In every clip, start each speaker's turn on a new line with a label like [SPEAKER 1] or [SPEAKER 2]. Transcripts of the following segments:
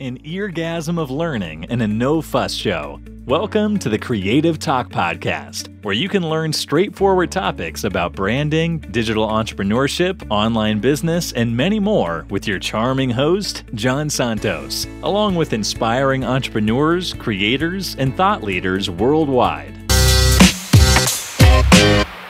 [SPEAKER 1] an eargasm of learning and a no fuss show. Welcome to the Creative Talk Podcast, where you can learn straightforward topics about branding, digital entrepreneurship, online business, and many more with your charming host, John Santos, along with inspiring entrepreneurs, creators, and thought leaders worldwide.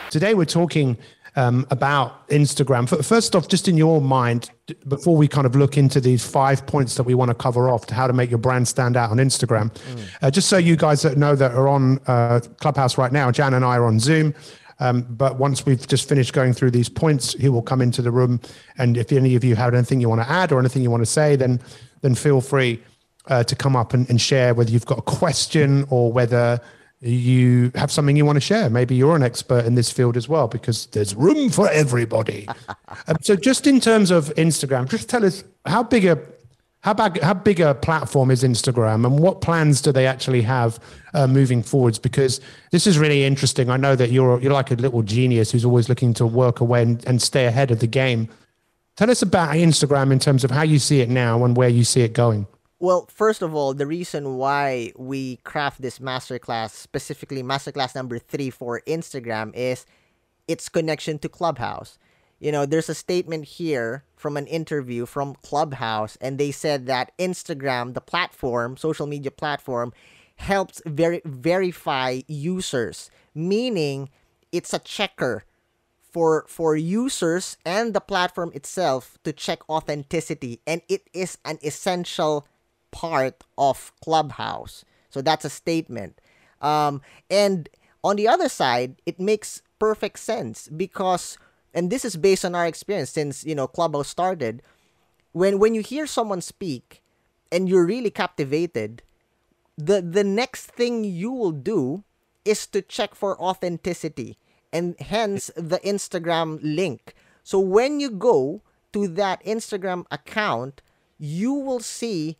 [SPEAKER 2] Today, we're talking um, about Instagram. First off, just in your mind, before we kind of look into these five points that we want to cover off to how to make your brand stand out on Instagram, mm. uh, just so you guys that know that are on uh, Clubhouse right now, Jan and I are on Zoom. Um, but once we've just finished going through these points, he will come into the room. And if any of you have anything you want to add or anything you want to say, then then feel free uh, to come up and, and share whether you've got a question or whether you have something you want to share. Maybe you're an expert in this field as well, because there's room for everybody. um, so, just in terms of Instagram, just tell us how big a how big how big a platform is Instagram, and what plans do they actually have uh, moving forwards? Because this is really interesting. I know that you're you're like a little genius who's always looking to work away and, and stay ahead of the game. Tell us about Instagram in terms of how you see it now and where you see it going.
[SPEAKER 3] Well, first of all, the reason why we craft this masterclass, specifically masterclass number three for Instagram, is its connection to Clubhouse. You know, there's a statement here from an interview from Clubhouse, and they said that Instagram, the platform, social media platform, helps ver- verify users, meaning it's a checker for for users and the platform itself to check authenticity, and it is an essential part of Clubhouse. So that's a statement. Um, and on the other side, it makes perfect sense because, and this is based on our experience since you know Clubhouse started. When when you hear someone speak, and you're really captivated, the the next thing you will do is to check for authenticity, and hence the Instagram link. So when you go to that Instagram account, you will see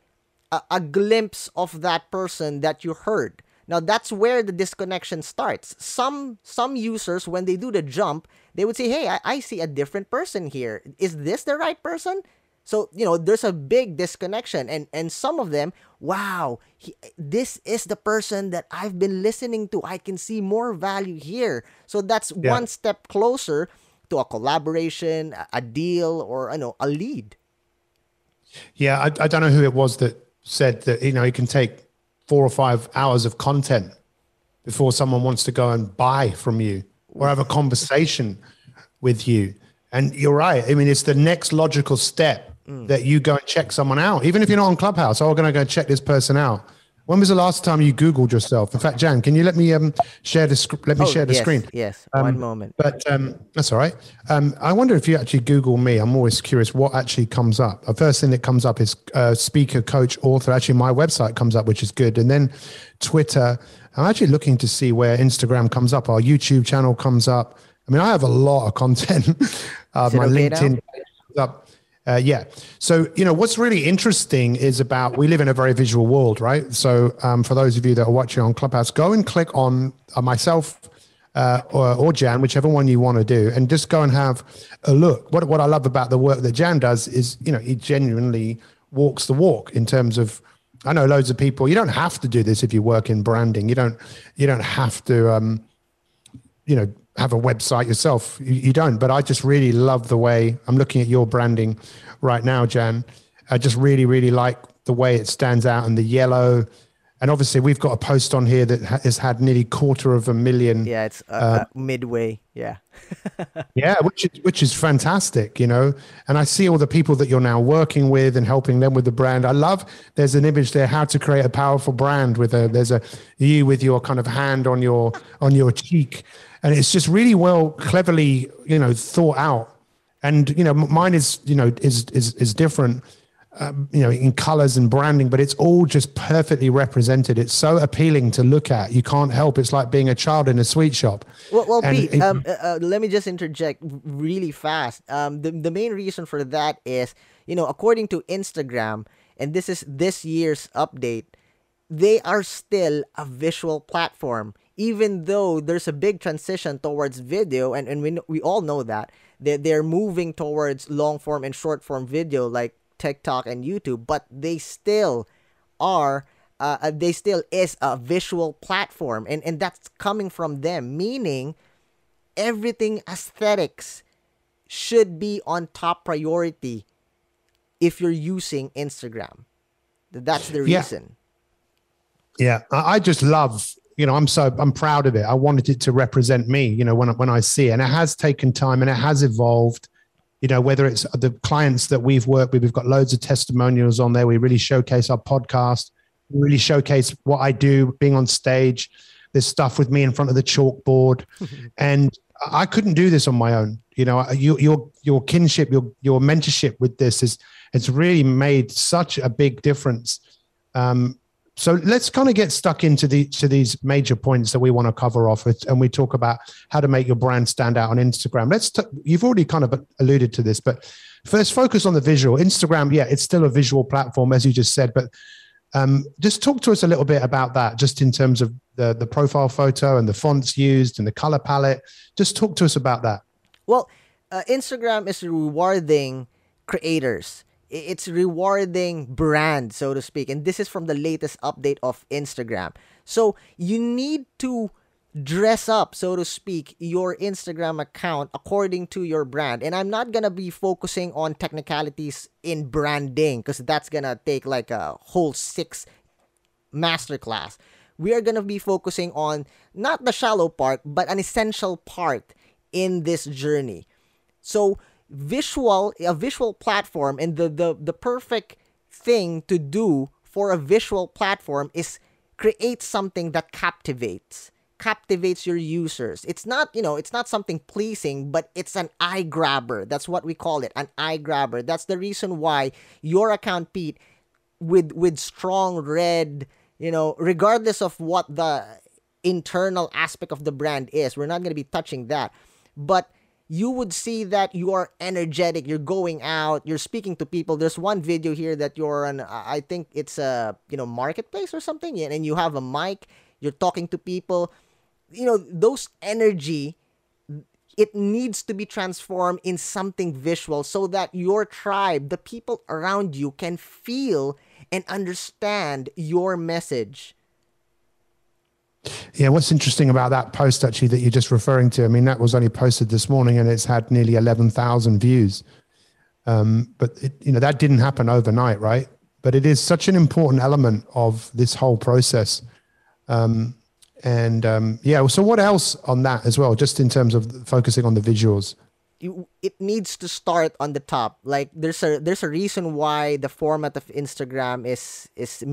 [SPEAKER 3] a, a glimpse of that person that you heard. Now that's where the disconnection starts. Some some users when they do the jump, they would say, "Hey, I, I see a different person here. Is this the right person?" So you know, there's a big disconnection, and and some of them, wow, he, this is the person that I've been listening to. I can see more value here. So that's yeah. one step closer to a collaboration, a deal, or you know, a lead.
[SPEAKER 2] Yeah, I, I don't know who it was that said that you know it can take four or five hours of content before someone wants to go and buy from you or have a conversation with you. And you're right. I mean, it's the next logical step mm. that you go and check someone out, even if you're not on Clubhouse. Oh, I'm going to go check this person out. When was the last time you Googled yourself? In fact, Jan, can you let me um, share the sc- let me oh, share the
[SPEAKER 3] yes,
[SPEAKER 2] screen?
[SPEAKER 3] Yes,
[SPEAKER 2] um,
[SPEAKER 3] one moment.
[SPEAKER 2] But um, that's all right. Um, I wonder if you actually Google me. I'm always curious what actually comes up. The first thing that comes up is uh, speaker, coach, author. Actually, my website comes up, which is good, and then Twitter. I'm actually looking to see where Instagram comes up. Our YouTube channel comes up. I mean, I have a lot of content. uh, my LinkedIn comes up. Uh, yeah. So, you know, what's really interesting is about we live in a very visual world, right? So, um, for those of you that are watching on Clubhouse, go and click on uh, myself uh, or, or, Jan, whichever one you want to do, and just go and have a look. What, what I love about the work that Jan does is, you know, he genuinely walks the walk in terms of. I know loads of people. You don't have to do this if you work in branding. You don't. You don't have to. Um, you know have a website yourself. You, you, don't, but I just really love the way I'm looking at your branding right now, Jan. I just really, really like the way it stands out and the yellow. And obviously, we've got a post on here that has had nearly quarter of a million.
[SPEAKER 3] Yeah, it's uh, uh, midway. Yeah.
[SPEAKER 2] yeah, which is which is fantastic, you know. And I see all the people that you're now working with and helping them with the brand. I love. There's an image there how to create a powerful brand with a. There's a you with your kind of hand on your on your cheek and it's just really well cleverly you know thought out. And you know mine is you know is is is different um, you know in colors and branding but it's all just perfectly represented. It's so appealing to look at. You can't help. It's like being a child in a sweet shop.
[SPEAKER 3] Well, well Pete, it, um, uh, uh, let me just interject really fast. Um, the, the main reason for that is you know according to instagram and this is this year's update they are still a visual platform even though there's a big transition towards video and, and we, we all know that they, they're moving towards long form and short form video like TikTok and YouTube, but they still are uh, uh, they still is a visual platform and and that's coming from them meaning everything aesthetics should be on top priority if you're using Instagram. That's the reason.
[SPEAKER 2] Yeah, yeah. I just love you know i'm so i'm proud of it. I wanted it to represent me you know when, when i see it. And it has taken time and it has evolved you know whether it's the clients that we've worked with we've got loads of testimonials on there. We really showcase our podcast we really showcase what i do being on stage. There's stuff with me in front of the chalkboard. And i couldn't do this on my own. You know you, your your kinship your your mentorship with this is it's really made such a big difference. Um, so let's kind of get stuck into the to these major points that we want to cover off and we talk about how to make your brand stand out on instagram. Let's t- you've already kind of alluded to this but first focus on the visual. Instagram yeah it's still a visual platform as you just said but um, just talk to us a little bit about that just in terms of the the profile photo and the fonts used and the color palette. Just talk to us about that.
[SPEAKER 3] Well uh, instagram is rewarding creators it's rewarding brand so to speak and this is from the latest update of instagram. So you need to dress up so to speak your instagram account according to your brand. And i'm not gonna be focusing on technicalities in branding because that's gonna take like a whole six masterclass. We are gonna be focusing on not the shallow part but an essential part in this journey. So visual a visual platform and the the the perfect thing to do for a visual platform is create something that captivates captivates your users. It's not you know it's not something pleasing but it's an eye grabber. That's what we call it an eye grabber. That's the reason why your account pete with with strong red you know regardless of what the internal aspect of the brand is we're not going to be touching that but you would see that you are energetic you're going out you're speaking to people. There's one video here that you're on i think it's a you know marketplace or something and you have a mic you're talking to people. You know those energy it needs to be transformed in something visual so that your tribe the people around you can feel and understand your message
[SPEAKER 2] yeah, what's interesting about that post actually that you're just referring to? I mean, that was only posted this morning and it's had nearly eleven thousand views. Um, but it, you know that didn't happen overnight, right? But it is such an important element of this whole process. Um, and um, yeah, so what else on that as well? Just in terms of focusing on the visuals.
[SPEAKER 3] it needs to start on the top. Like there's a there's a reason why the format of Instagram is is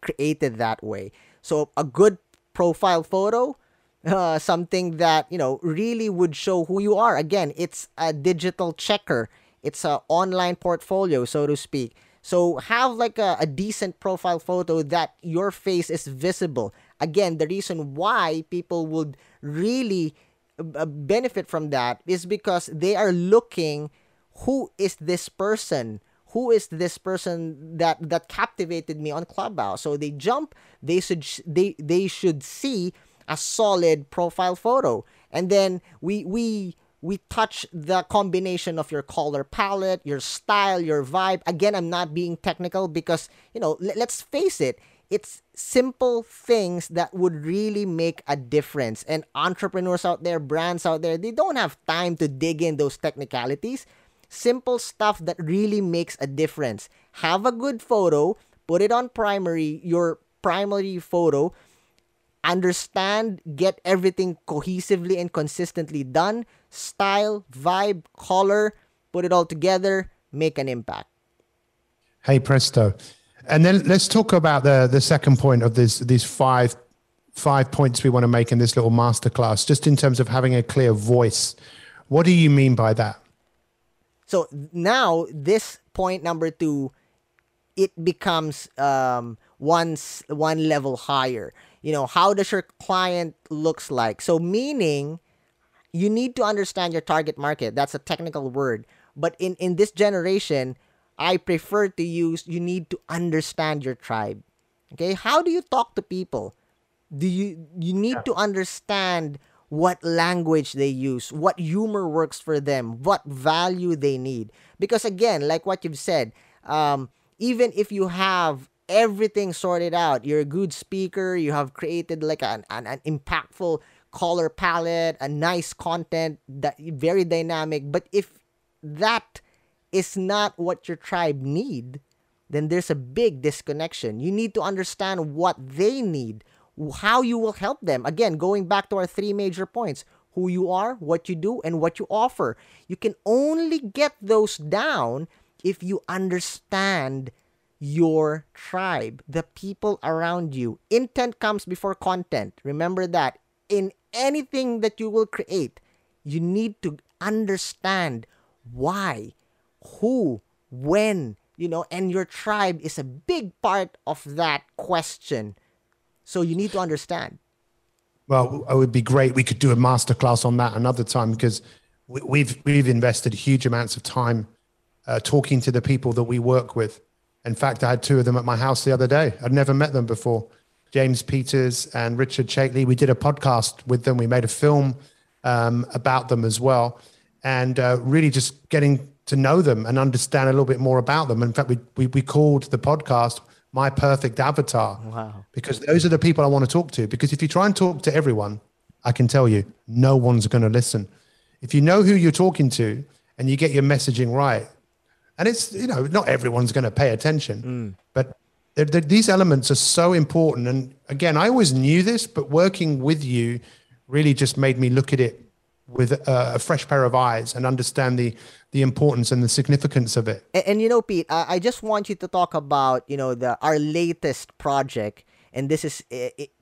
[SPEAKER 3] created that way. So a good profile photo, uh, something that you know really would show who you are. Again, it's a digital checker. It's an online portfolio, so to speak. So have like a, a decent profile photo that your face is visible. Again, the reason why people would really uh, benefit from that is because they are looking who is this person who is this person that that captivated me on Clubhouse? So they jump, they should they they should see a solid profile photo, and then we we we touch the combination of your color palette, your style, your vibe. Again, I'm not being technical because you know let's face it. It's simple things that would really make a difference. And entrepreneurs out there, brands out there, they don't have time to dig in those technicalities simple stuff that really makes a difference. Have a good photo, put it on primary, your primary photo, understand, get everything cohesively and consistently done, style, vibe, color, put it all together, make an impact.
[SPEAKER 2] Hey presto. And then let's talk about the the second point of this these five five points we want to make in this little masterclass just in terms of having a clear voice. What do you mean by that?
[SPEAKER 3] So now this point number two, it becomes um, one one level higher. You know, how does your client looks like? So meaning, you need to understand your target market. That's a technical word, but in in this generation, I prefer to use. You need to understand your tribe. Okay, how do you talk to people? Do you you need yeah. to understand what language they use, what humor works for them, what value they need. Because again, like what you've said, um, even if you have everything sorted out, you're a good speaker, you have created like an, an, an impactful color palette, a nice content that very dynamic. But if that is not what your tribe need, then there's a big disconnection. You need to understand what they need, how you will help them. Again, going back to our three major points who you are, what you do, and what you offer. You can only get those down if you understand your tribe, the people around you. Intent comes before content. Remember that. In anything that you will create, you need to understand why, who, when, you know, and your tribe is a big part of that question. So you need to understand.
[SPEAKER 2] Well, it would be great. We could do a masterclass on that another time because we've we've invested huge amounts of time uh, talking to the people that we work with. In fact, I had two of them at my house the other day. I'd never met them before. James Peters and Richard Chaitley. We did a podcast with them. We made a film um, about them as well, and uh, really just getting to know them and understand a little bit more about them. In fact, we we, we called the podcast my perfect avatar.
[SPEAKER 3] Wow.
[SPEAKER 2] Because those are the people I want to talk to. Because if you try and talk to everyone, I can tell you, no one's going to listen. If you know who you're talking to and you get your messaging right, and it's, you know, not everyone's going to pay attention, mm. but they're, they're, these elements are so important. And again, I always knew this, but working with you really just made me look at it with a, a fresh pair of eyes and understand the the importance and the significance of it.
[SPEAKER 3] And, and you know, Pete, I, I, just want you to talk about you know the our latest project, and this is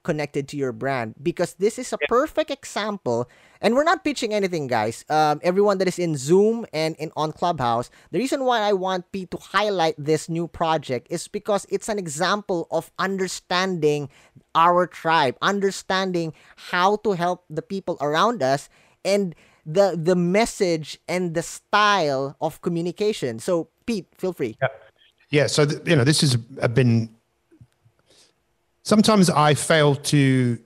[SPEAKER 3] connected to your brand because this is a perfect example. And we're not pitching anything, guys. Um, everyone that is in Zoom and in on Clubhouse, the reason why I want Pete to highlight this new project is because it's an example of understanding our tribe, understanding how to help the people around us and the the message and the style of communication. So, Pete, feel free.
[SPEAKER 2] Yeah. Yeah. So th- you know, this has been. Sometimes I fail to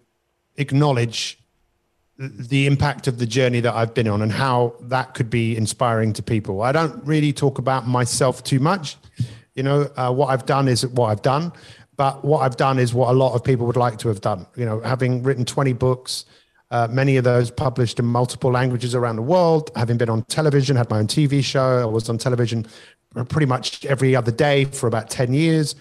[SPEAKER 2] acknowledge the impact of the journey that I've been on and how that could be inspiring to people. I don't really talk about myself too much. You know, uh, what I've done is what I've done, but what I've done is what a lot of people would like to have done. You know, having written 20 books, uh, many of those published in multiple languages around the world. Having been on television, had my own TV show. I was on television pretty much every other day for about 10 years.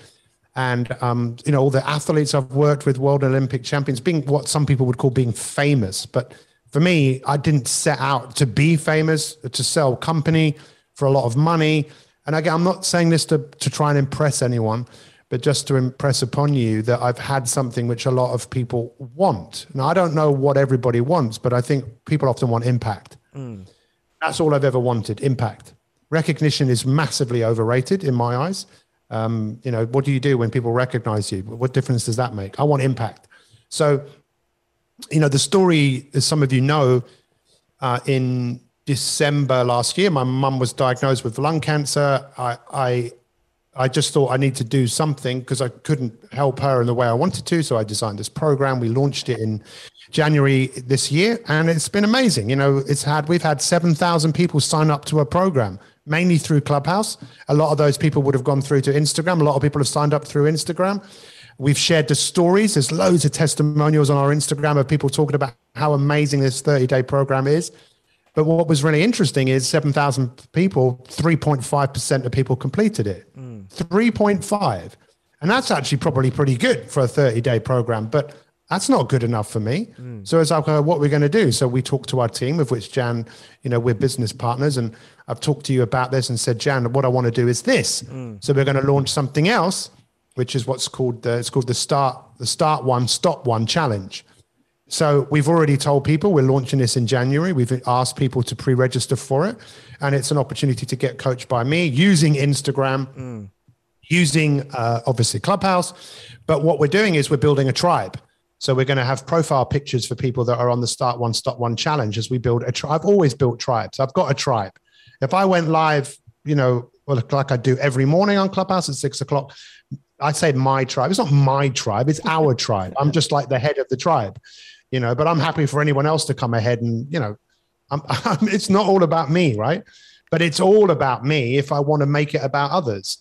[SPEAKER 2] And, um, you know, all the athletes I've worked with, world Olympic champions, being what some people would call being famous. But for me, I didn't set out to be famous, to sell company for a lot of money. And again, I'm not saying this to, to try and impress anyone but just to impress upon you that I've had something which a lot of people want. Now, I don't know what everybody wants, but I think people often want impact. Mm. That's all I've ever wanted impact. Recognition is massively overrated in my eyes. Um, you know, what do you do when people recognize you? What difference does that make? I want impact. So, you know, the story, as some of you know, uh, in December last year, my mum was diagnosed with lung cancer. I, I I just thought I need to do something because I couldn't help her in the way I wanted to. So I designed this program. We launched it in January this year, and it's been amazing. You know, it's had we've had seven thousand people sign up to a program, mainly through Clubhouse. A lot of those people would have gone through to Instagram. A lot of people have signed up through Instagram. We've shared the stories. There's loads of testimonials on our Instagram of people talking about how amazing this 30 day program is. But what was really interesting is 7,000 people, 3.5% of people completed it. Mm. 3.5. And that's actually probably pretty good for a 30 day program, but that's not good enough for me. Mm. So it's like, uh, what we're going to do. So we talked to our team, of which Jan, you know, we're business partners, and I've talked to you about this and said, Jan, what I want to do is this. Mm. So we're going to launch something else, which is what's called the, it's called the start, the start one, stop one challenge. So we've already told people we're launching this in January. We've asked people to pre-register for it, and it's an opportunity to get coached by me using Instagram, mm. Using uh, obviously Clubhouse. But what we're doing is we're building a tribe. So we're going to have profile pictures for people that are on the Start One Stop One challenge as we build a tribe. I've always built tribes. I've got a tribe. If I went live, you know, like I do every morning on Clubhouse at six o'clock, I say my tribe. It's not my tribe. It's our tribe. I'm just like the head of the tribe you know, but I'm happy for anyone else to come ahead and, you know, I'm, I'm, it's not all about me, right? But it's all about me if I want to make it about others.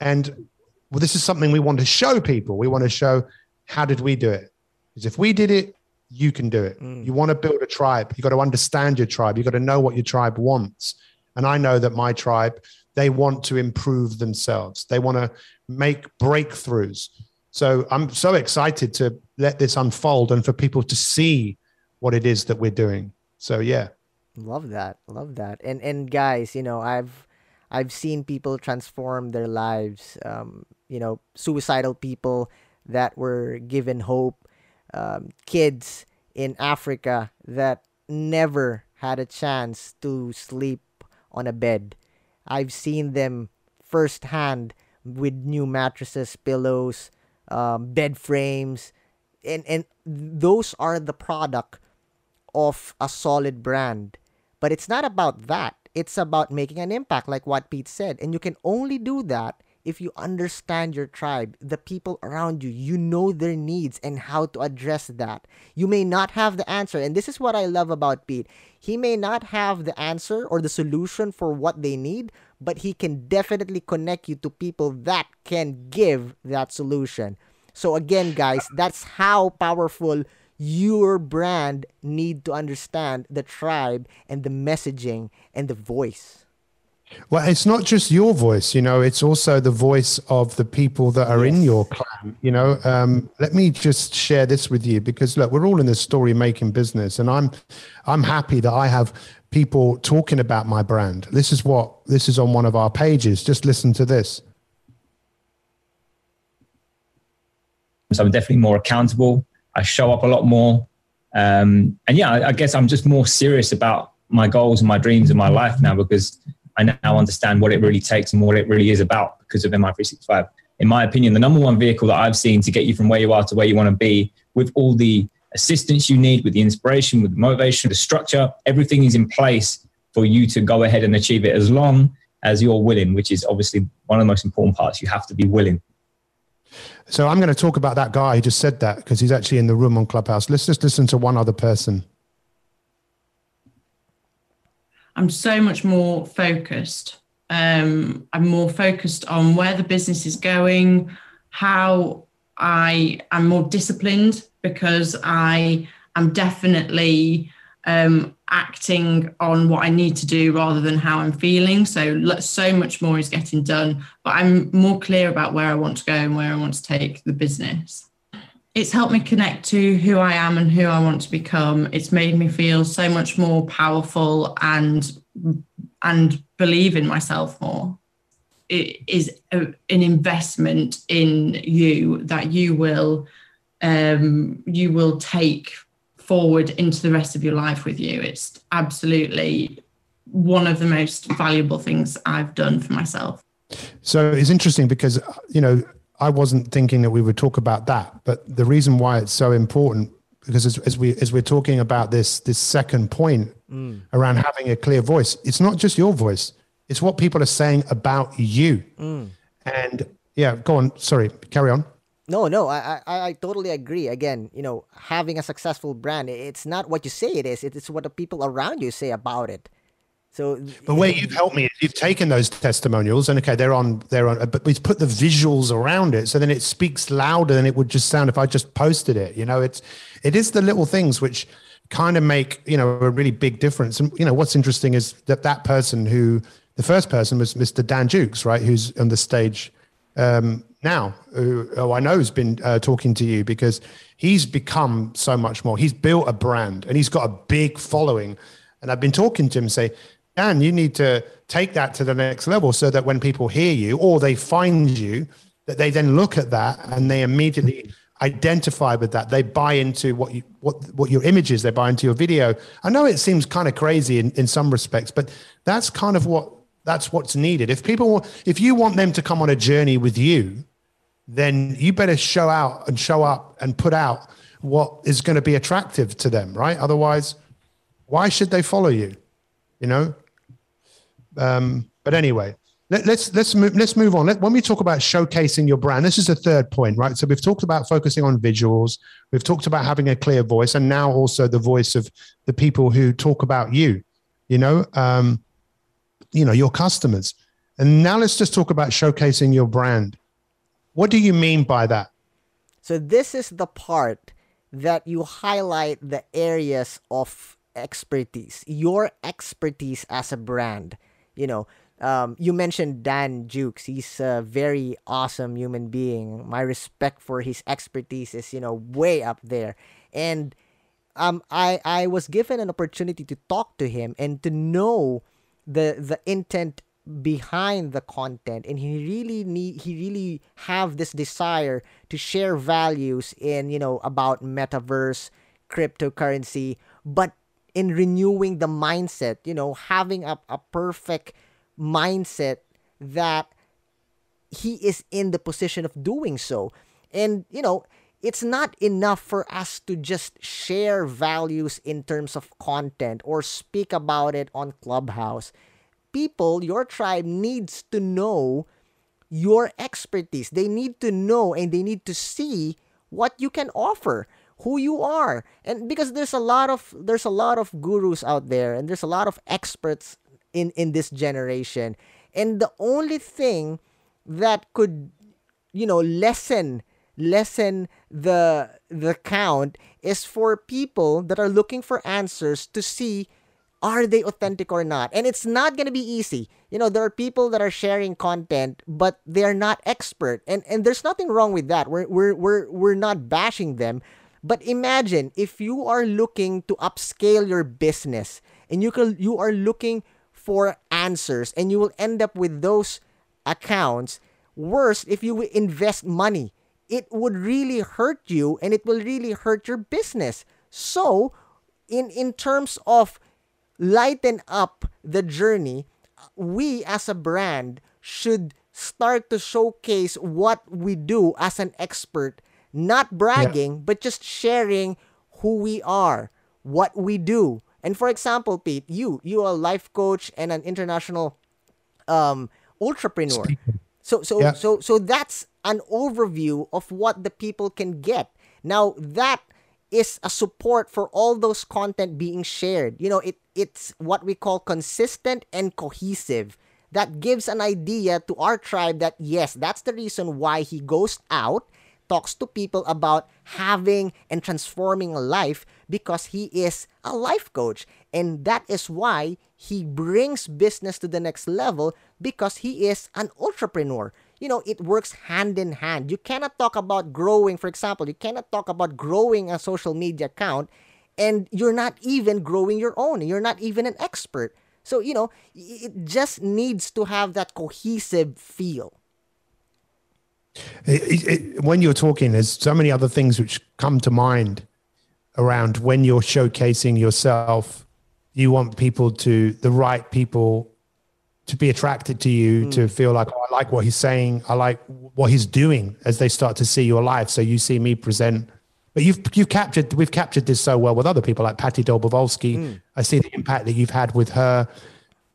[SPEAKER 2] And well, this is something we want to show people. We want to show how did we do it? Because if we did it, you can do it. Mm. You want to build a tribe. You got to understand your tribe. You got to know what your tribe wants. And I know that my tribe, they want to improve themselves. They want to make breakthroughs. So I'm so excited to let this unfold and for people to see what it is that we're doing. So yeah.
[SPEAKER 3] Love that. Love that. And and guys, you know, I've I've seen people transform their lives. Um, you know, suicidal people that were given hope, um, kids in Africa that never had a chance to sleep on a bed. I've seen them firsthand with new mattresses, pillows, um, bed frames, and and those are the product of a solid brand. But it's not about that. It's about making an impact, like what Pete said, and you can only do that if you understand your tribe, the people around you, you know their needs and how to address that. You may not have the answer, and this is what I love about Pete. He may not have the answer or the solution for what they need, but he can definitely connect you to people that can give that solution. So again, guys, that's how powerful your brand need to understand the tribe and the messaging and the voice.
[SPEAKER 2] Well, it's not just your voice, you know, it's also the voice of the people that are yes. in your clan. You know, um, let me just share this with you because look, we're all in this story making business, and I'm I'm happy that I have people talking about my brand. This is what this is on one of our pages. Just listen to this.
[SPEAKER 4] So I'm definitely more accountable. I show up a lot more. Um, and yeah, I, I guess I'm just more serious about my goals and my dreams in my life now because I now understand what it really takes and what it really is about because of MI365. In my opinion, the number one vehicle that I've seen to get you from where you are to where you want to be with all the assistance you need, with the inspiration, with the motivation, the structure, everything is in place for you to go ahead and achieve it as long as you're willing, which is obviously one of the most important parts. You have to be willing.
[SPEAKER 2] So I'm going to talk about that guy who just said that because he's actually in the room on Clubhouse. Let's just listen to one other person.
[SPEAKER 5] I'm so much more focused. Um, I'm more focused on where the business is going, how I am more disciplined because I am definitely um, acting on what I need to do rather than how I'm feeling. So so much more is getting done, but I'm more clear about where I want to go and where I want to take the business it's helped me connect to who I am and who I want to become. It's made me feel so much more powerful and and believe in myself more. It is a, an investment in you that you will um, you will take forward into the rest of your life with you. It's absolutely one of the most valuable things I've done for myself.
[SPEAKER 2] So it's interesting because you know I wasn't thinking that we would talk about that, but the reason why it's so important because as, as we as we're talking about this this second point mm. around having a clear voice, it's not just your voice; it's what people are saying about you. Mm. And yeah, go on. Sorry, carry on.
[SPEAKER 3] No, no, I, I I totally agree. Again, you know, having a successful brand, it's not what you say it is; it's what the people around you say about it. So,
[SPEAKER 2] but where you've helped me, is you've taken those testimonials and okay, they're on, they're on, but we've put the visuals around it, so then it speaks louder than it would just sound if I just posted it. You know, it's, it is the little things which kind of make you know a really big difference. And you know, what's interesting is that that person who, the first person was Mr. Dan Jukes, right, who's on the stage um, now, who, oh, I know has been uh, talking to you because he's become so much more. He's built a brand and he's got a big following. And I've been talking to him, say, Dan, you need to take that to the next level so that when people hear you or they find you, that they then look at that and they immediately identify with that. They buy into what you what what your image is, they buy into your video. I know it seems kind of crazy in, in some respects, but that's kind of what that's what's needed. If people if you want them to come on a journey with you, then you better show out and show up and put out what is going to be attractive to them, right? Otherwise, why should they follow you? You know, um, but anyway, let, us let's let's move, let's move on. Let, when we talk about showcasing your brand, this is the third point, right? So we've talked about focusing on visuals, we've talked about having a clear voice, and now also the voice of the people who talk about you. You know, um, you know your customers. And now let's just talk about showcasing your brand. What do you mean by that?
[SPEAKER 3] So this is the part that you highlight the areas of expertise, your expertise as a brand. You know, um, you mentioned Dan Jukes. He's a very awesome human being. My respect for his expertise is, you know, way up there. And um, I I was given an opportunity to talk to him and to know the the intent behind the content and he really need he really have this desire to share values in you know about metaverse cryptocurrency but in renewing the mindset you know having a, a perfect mindset that he is in the position of doing so. And you know it's not enough for us to just share values in terms of content or speak about it on clubhouse people, your tribe needs to know your expertise. They need to know and they need to see what you can offer, who you are. And because there's a lot of there's a lot of gurus out there and there's a lot of experts in in this generation. And the only thing that could you know lessen lessen the the count is for people that are looking for answers to see are they authentic or not? And it's not going to be easy. You know, there are people that are sharing content, but they're not expert. And and there's nothing wrong with that. We're we're we're we're not bashing them. But imagine if you are looking to upscale your business and you can you are looking for answers and you will end up with those accounts. Worse, if you invest money, it would really hurt you and it will really hurt your business. So, in in terms of lighten up the journey, we as a brand should start to showcase what we do as an expert, not bragging, yeah. but just sharing who we are, what we do. And for example, Pete, you you are a life coach and an international um entrepreneur. So so yeah. so so that's an overview of what the people can get. Now that is a support for all those content being shared. You know, it it's what we call consistent and cohesive. That gives an idea to our tribe that yes, that's the reason why he goes out, talks to people about having and transforming a life because he is a life coach. And that is why he brings business to the next level because he is an entrepreneur you know, it works hand in hand. You cannot talk about growing, for example, you cannot talk about growing a social media account and you're not even growing your own. You're not even an expert. So, you know, it just needs to have that cohesive feel.
[SPEAKER 2] It, it, when you're talking, there's so many other things which come to mind around when you're showcasing yourself. You want people to, the right people to be attracted to you, mm. to feel like, oh, I like what he's saying, I like what he's doing as they start to see your life. So you see me present. But you've you've captured we've captured this so well with other people like Patti Dobrowolski. Mm. I see the impact that you've had with her.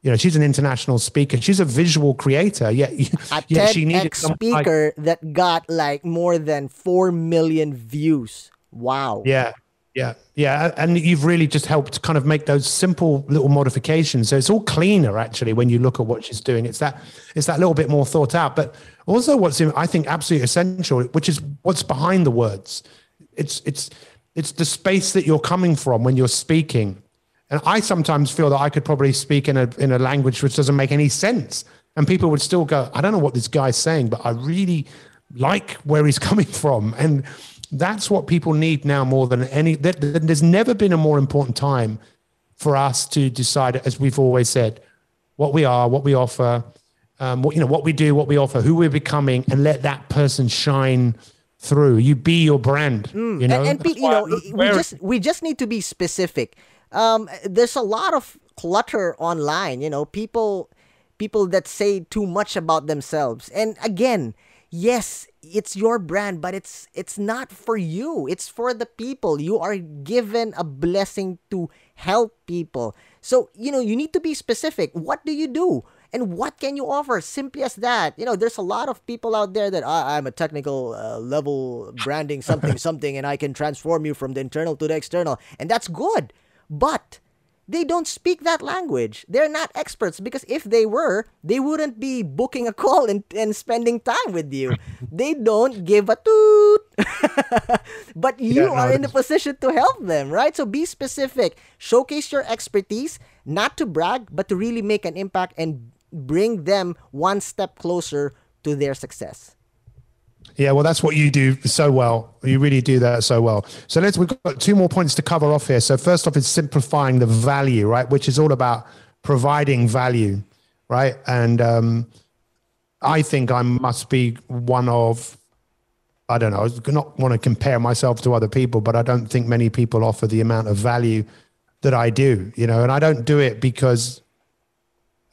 [SPEAKER 2] You know, she's an international speaker. She's a visual creator. Yet,
[SPEAKER 3] a yet she needed speaker like, that got like more than four million views. Wow.
[SPEAKER 2] Yeah, yeah, yeah, and you've really just helped kind of make those simple little modifications. So it's all cleaner actually when you look at what she's doing. It's that it's that little bit more thought out. But also, what's I think absolutely essential, which is what's behind the words. It's it's it's the space that you're coming from when you're speaking. And I sometimes feel that I could probably speak in a in a language which doesn't make any sense, and people would still go, "I don't know what this guy's saying, but I really like where he's coming from." And that's what people need now more than any. That, There's never been a more important time for us to decide, as we've always said, what we are, what we offer, um, what you know, what we do, what we offer, who we're becoming, and let that person shine through. You be your brand. Mm. You know,
[SPEAKER 3] and, and you know, we just we just need to be specific. Um, there's a lot of clutter online. You know, people people that say too much about themselves, and again yes, it's your brand, but it's it's not for you. It's for the people. You are given a blessing to help people. So, you know, you need to be specific. What do you do? And what can you offer? Simply as that. You know, there's a lot of people out there that ah, I'm a technical uh, level branding something something and I can transform you from the internal to the external. And that's good. But they don't speak that language. They're not experts because if they were, they wouldn't be booking a call and, and spending time with you. they don't give a toot. but you yeah, are in a position to help them, right? So be specific. Showcase your expertise, not to brag, but to really make an impact and bring them one step closer to their success.
[SPEAKER 2] Yeah, well, that's what you do so well. You really do that so well. So let's we've got two more points to cover off here. So first off is simplifying the value, right, which is all about providing value, right? And um, I think I must be one of I don't know. I not want to compare myself to other people, but I don't think many people offer the amount of value that I do. You know, and I don't do it because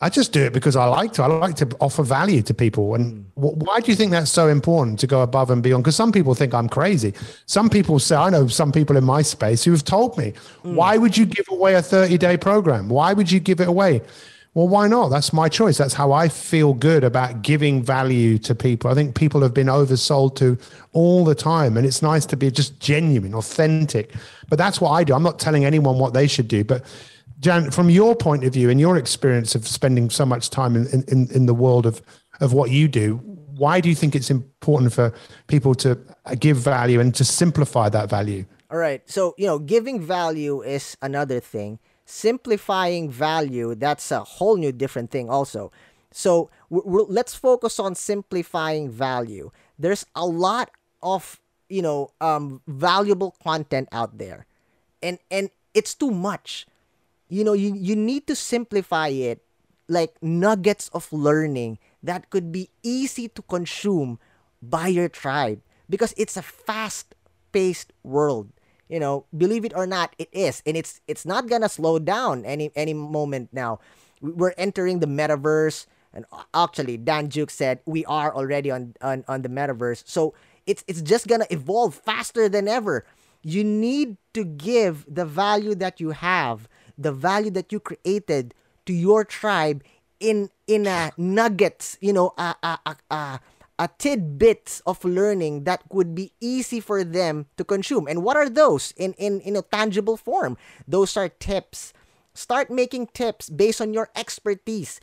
[SPEAKER 2] I just do it because I like to. I like to offer value to people. And mm. why do you think that's so important to go above and beyond? Because some people think I'm crazy. Some people say, I know some people in my space who have told me, mm. why would you give away a 30 day program? Why would you give it away? Well, why not? That's my choice. That's how I feel good about giving value to people. I think people have been oversold to all the time. And it's nice to be just genuine, authentic. But that's what I do. I'm not telling anyone what they should do. But Jan, from your point of view and your experience of spending so much time in, in, in the world of, of what you do, why do you think it's important for people to give value and to simplify that value?
[SPEAKER 3] All right. So, you know, giving value is another thing. Simplifying value, that's a whole new different thing also. So, let's focus on simplifying value. There's a lot of, you know, um, valuable content out there. And and it's too much you know you, you need to simplify it like nuggets of learning that could be easy to consume by your tribe. Because it's a fast paced world you know believe it or not it is. And it's it's not gonna slow down any any moment now. We're entering the metaverse and actually dan juke said we are already on on, on the metaverse. So it's it's just gonna evolve faster than ever. You need to give the value that you have the value that you created to your tribe in in a nuggets, you know, a a a, a, a tidbits of learning that would be easy for them to consume. And what are those in in in a tangible form? Those are tips. Start making tips based on your expertise.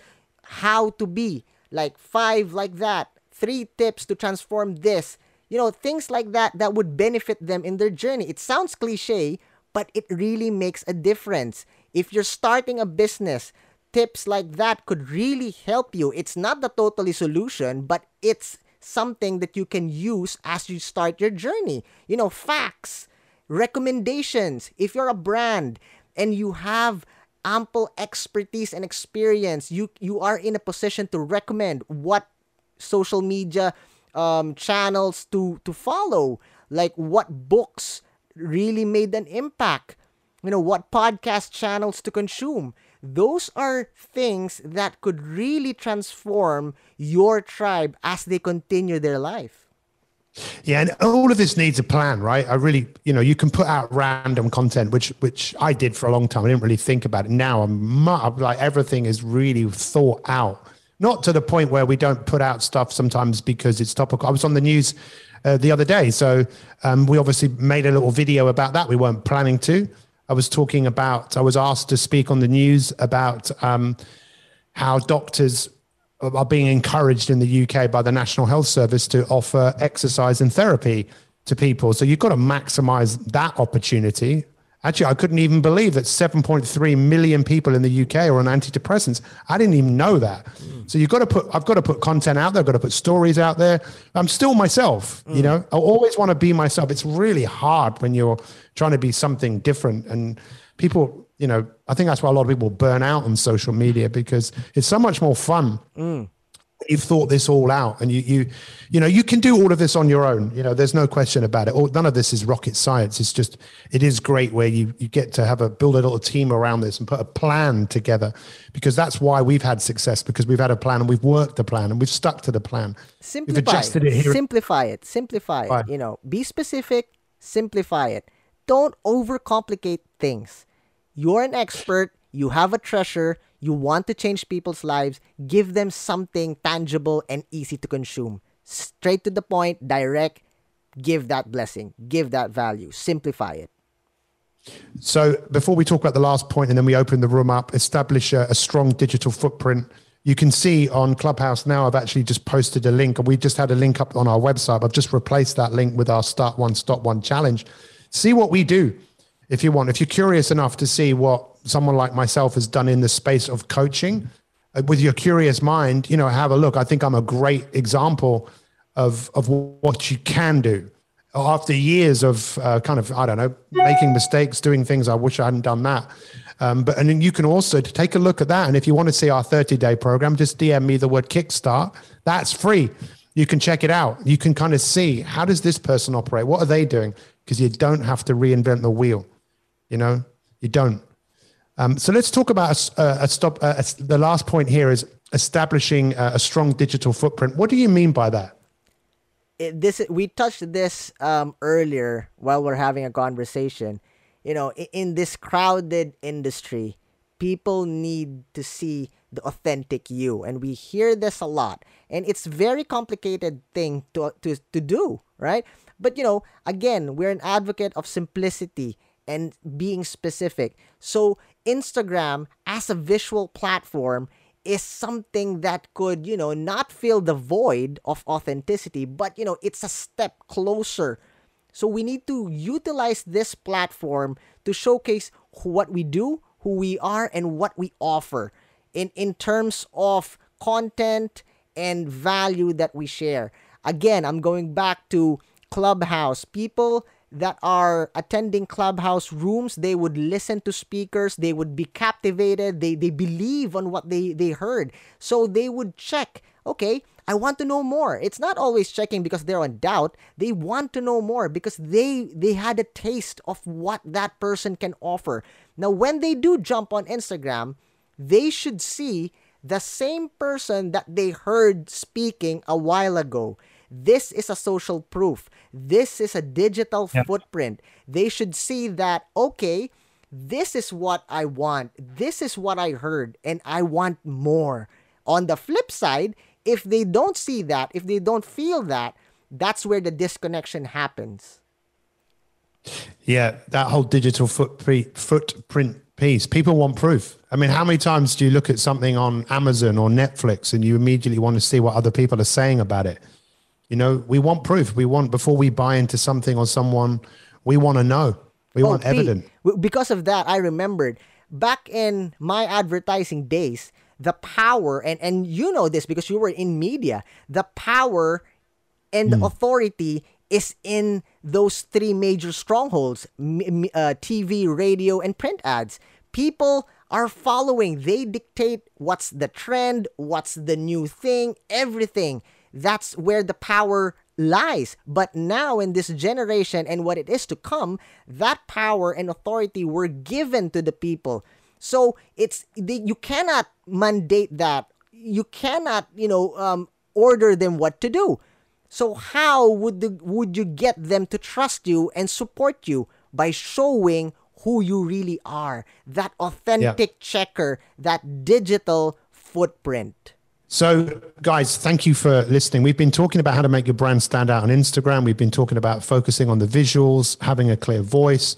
[SPEAKER 3] How to be like five like that, three tips to transform this. You know, things like that that would benefit them in their journey. It sounds cliche, but it really makes a difference. If you're starting a business, tips like that could really help you. It's not the totally solution, but it's something that you can use as you start your journey. You know, facts, recommendations. If you're a brand and you have ample expertise and experience, you you are in a position to recommend what social media um, channels to to follow, like what books really made an impact you know, what podcast channels to consume. Those are things that could really transform your tribe as they continue their life.
[SPEAKER 2] Yeah, and all of this needs a plan, right? I really, you know, you can put out random content, which which I did for a long time. I didn't really think about it. Now I'm, like everything is really thought out. Not to the point where we don't put out stuff sometimes because it's topical. I was on the news uh, the other day, so um, we obviously made a little video about that. We weren't planning to, I was talking about, I was asked to speak on the news about um, how doctors are being encouraged in the UK by the National Health Service to offer exercise and therapy to people. So you've got to maximize that opportunity. Actually, I couldn't even believe that 7.3 million people in the UK are on antidepressants. I didn't even know that. Mm. So you've got to put, I've got to put content out there. I've got to put stories out there. I'm still myself, mm. you know, I always want to be myself. It's really hard when you're trying to be something different. And people, you know, I think that's why a lot of people burn out on social media because it's so much more fun. Mm. You've thought this all out, and you, you, you know, you can do all of this on your own. You know, there's no question about it. All, none of this is rocket science. It's just, it is great where you you get to have a build a little team around this and put a plan together, because that's why we've had success because we've had a plan and we've worked the plan and we've stuck to the plan.
[SPEAKER 3] Simplify, it, simplify it, simplify it. You know, be specific, simplify it don't overcomplicate things. You're an expert, you have a treasure, you want to change people's lives, give them something tangible and easy to consume. Straight to the point, direct, give that blessing, give that value, simplify it.
[SPEAKER 2] So before we talk about the last point and then we open the room up, establish a, a, strong digital footprint. You can see on Clubhouse now, I've actually just posted a link and we just had a link up on our website. I've just replaced that link with our Start One, Stop One challenge. See what we do if you want. If you're curious enough to see what someone like myself has done in the space of coaching, uh, with your curious mind, you know, have a look. I think I'm a great example of, of what you can do after years of uh, kind of I don't know making mistakes, doing things I wish I hadn't done that. Um, but and then you can also take a look at that. And if you want to see our 30 day program, just DM me the word Kickstart. That's free. You can check it out. You can kind of see how does this person operate? What are they doing? Because you don't have to reinvent the wheel. You know, you don't. Um, so let's talk about a, a stop. A, the last point here is establishing a, a strong digital footprint. What do you mean by that?
[SPEAKER 3] it, this we touched this um, earlier while we're having a conversation. You know, in, in this crowded industry, people need to see the authentic you, and we hear this a lot. And it's very complicated thing to to to do, right? But you know, again, we're an advocate of simplicity and being specific. So Instagram as a visual platform is something that could, you know, not fill the void of authenticity, but, you know, it's a step closer. So we need to utilize this platform to showcase what we do, who we are, and what we offer in, in terms of content and value that we share. Again, I'm going back to Clubhouse. People that are attending clubhouse rooms they would listen to speakers they would be captivated they they believe on what they they heard. So they would check okay i want to know more. It's not always checking because they're on doubt. They want to know more because they they had a taste of what that person can offer. Now when they do jump on instagram they should see the same person that they heard speaking a while ago this is a social proof. This is a digital yep. footprint. They should see that, okay, this is what I want. This is what I heard, and I want more. On the flip side, if they don't see that, if they don't feel that, that's where the disconnection happens.
[SPEAKER 2] Yeah, that whole digital footprint, footprint piece. People want proof. I mean, how many times do you look at something on Amazon or Netflix and you immediately want to see what other people are saying about it? You know, we want proof. We want before we buy into something or someone, we want to know. We oh, want evidence.
[SPEAKER 3] Because of that, I remembered back in my advertising days, the power and and you know this because you were in media, the power and mm. authority is in those three major strongholds: uh, TV, radio, and print ads. People are following. They dictate what's the trend, what's the new thing, everything that's where the power lies. But now, in this generation and what it is to come, that power and authority were given to the people. So it's you cannot mandate that. You cannot, you know, um, order them what to do. So how would the, would you get them to trust you and support you by showing who you really are? That authentic yeah. checker, that digital footprint.
[SPEAKER 2] So, guys, thank you for listening. We've been talking about how to make your brand stand out on Instagram. We've been talking about focusing on the visuals, having a clear voice,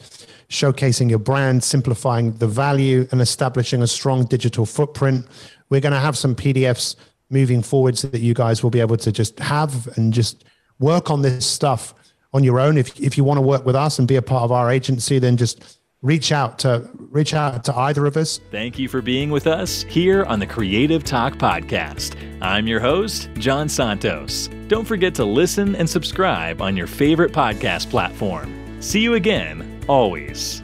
[SPEAKER 2] showcasing your brand, simplifying the value, and establishing a strong digital footprint. We're going to have some PDFs moving forward so that you guys will be able to just have and just work on this stuff on your own. If, if you want to work with us and be a part of our agency, then just reach out to reach out to either of us.
[SPEAKER 1] Thank you for being with us here on the Creative Talk podcast. I'm your host, John Santos. Don't forget to listen and subscribe on your favorite podcast platform. See you again, always.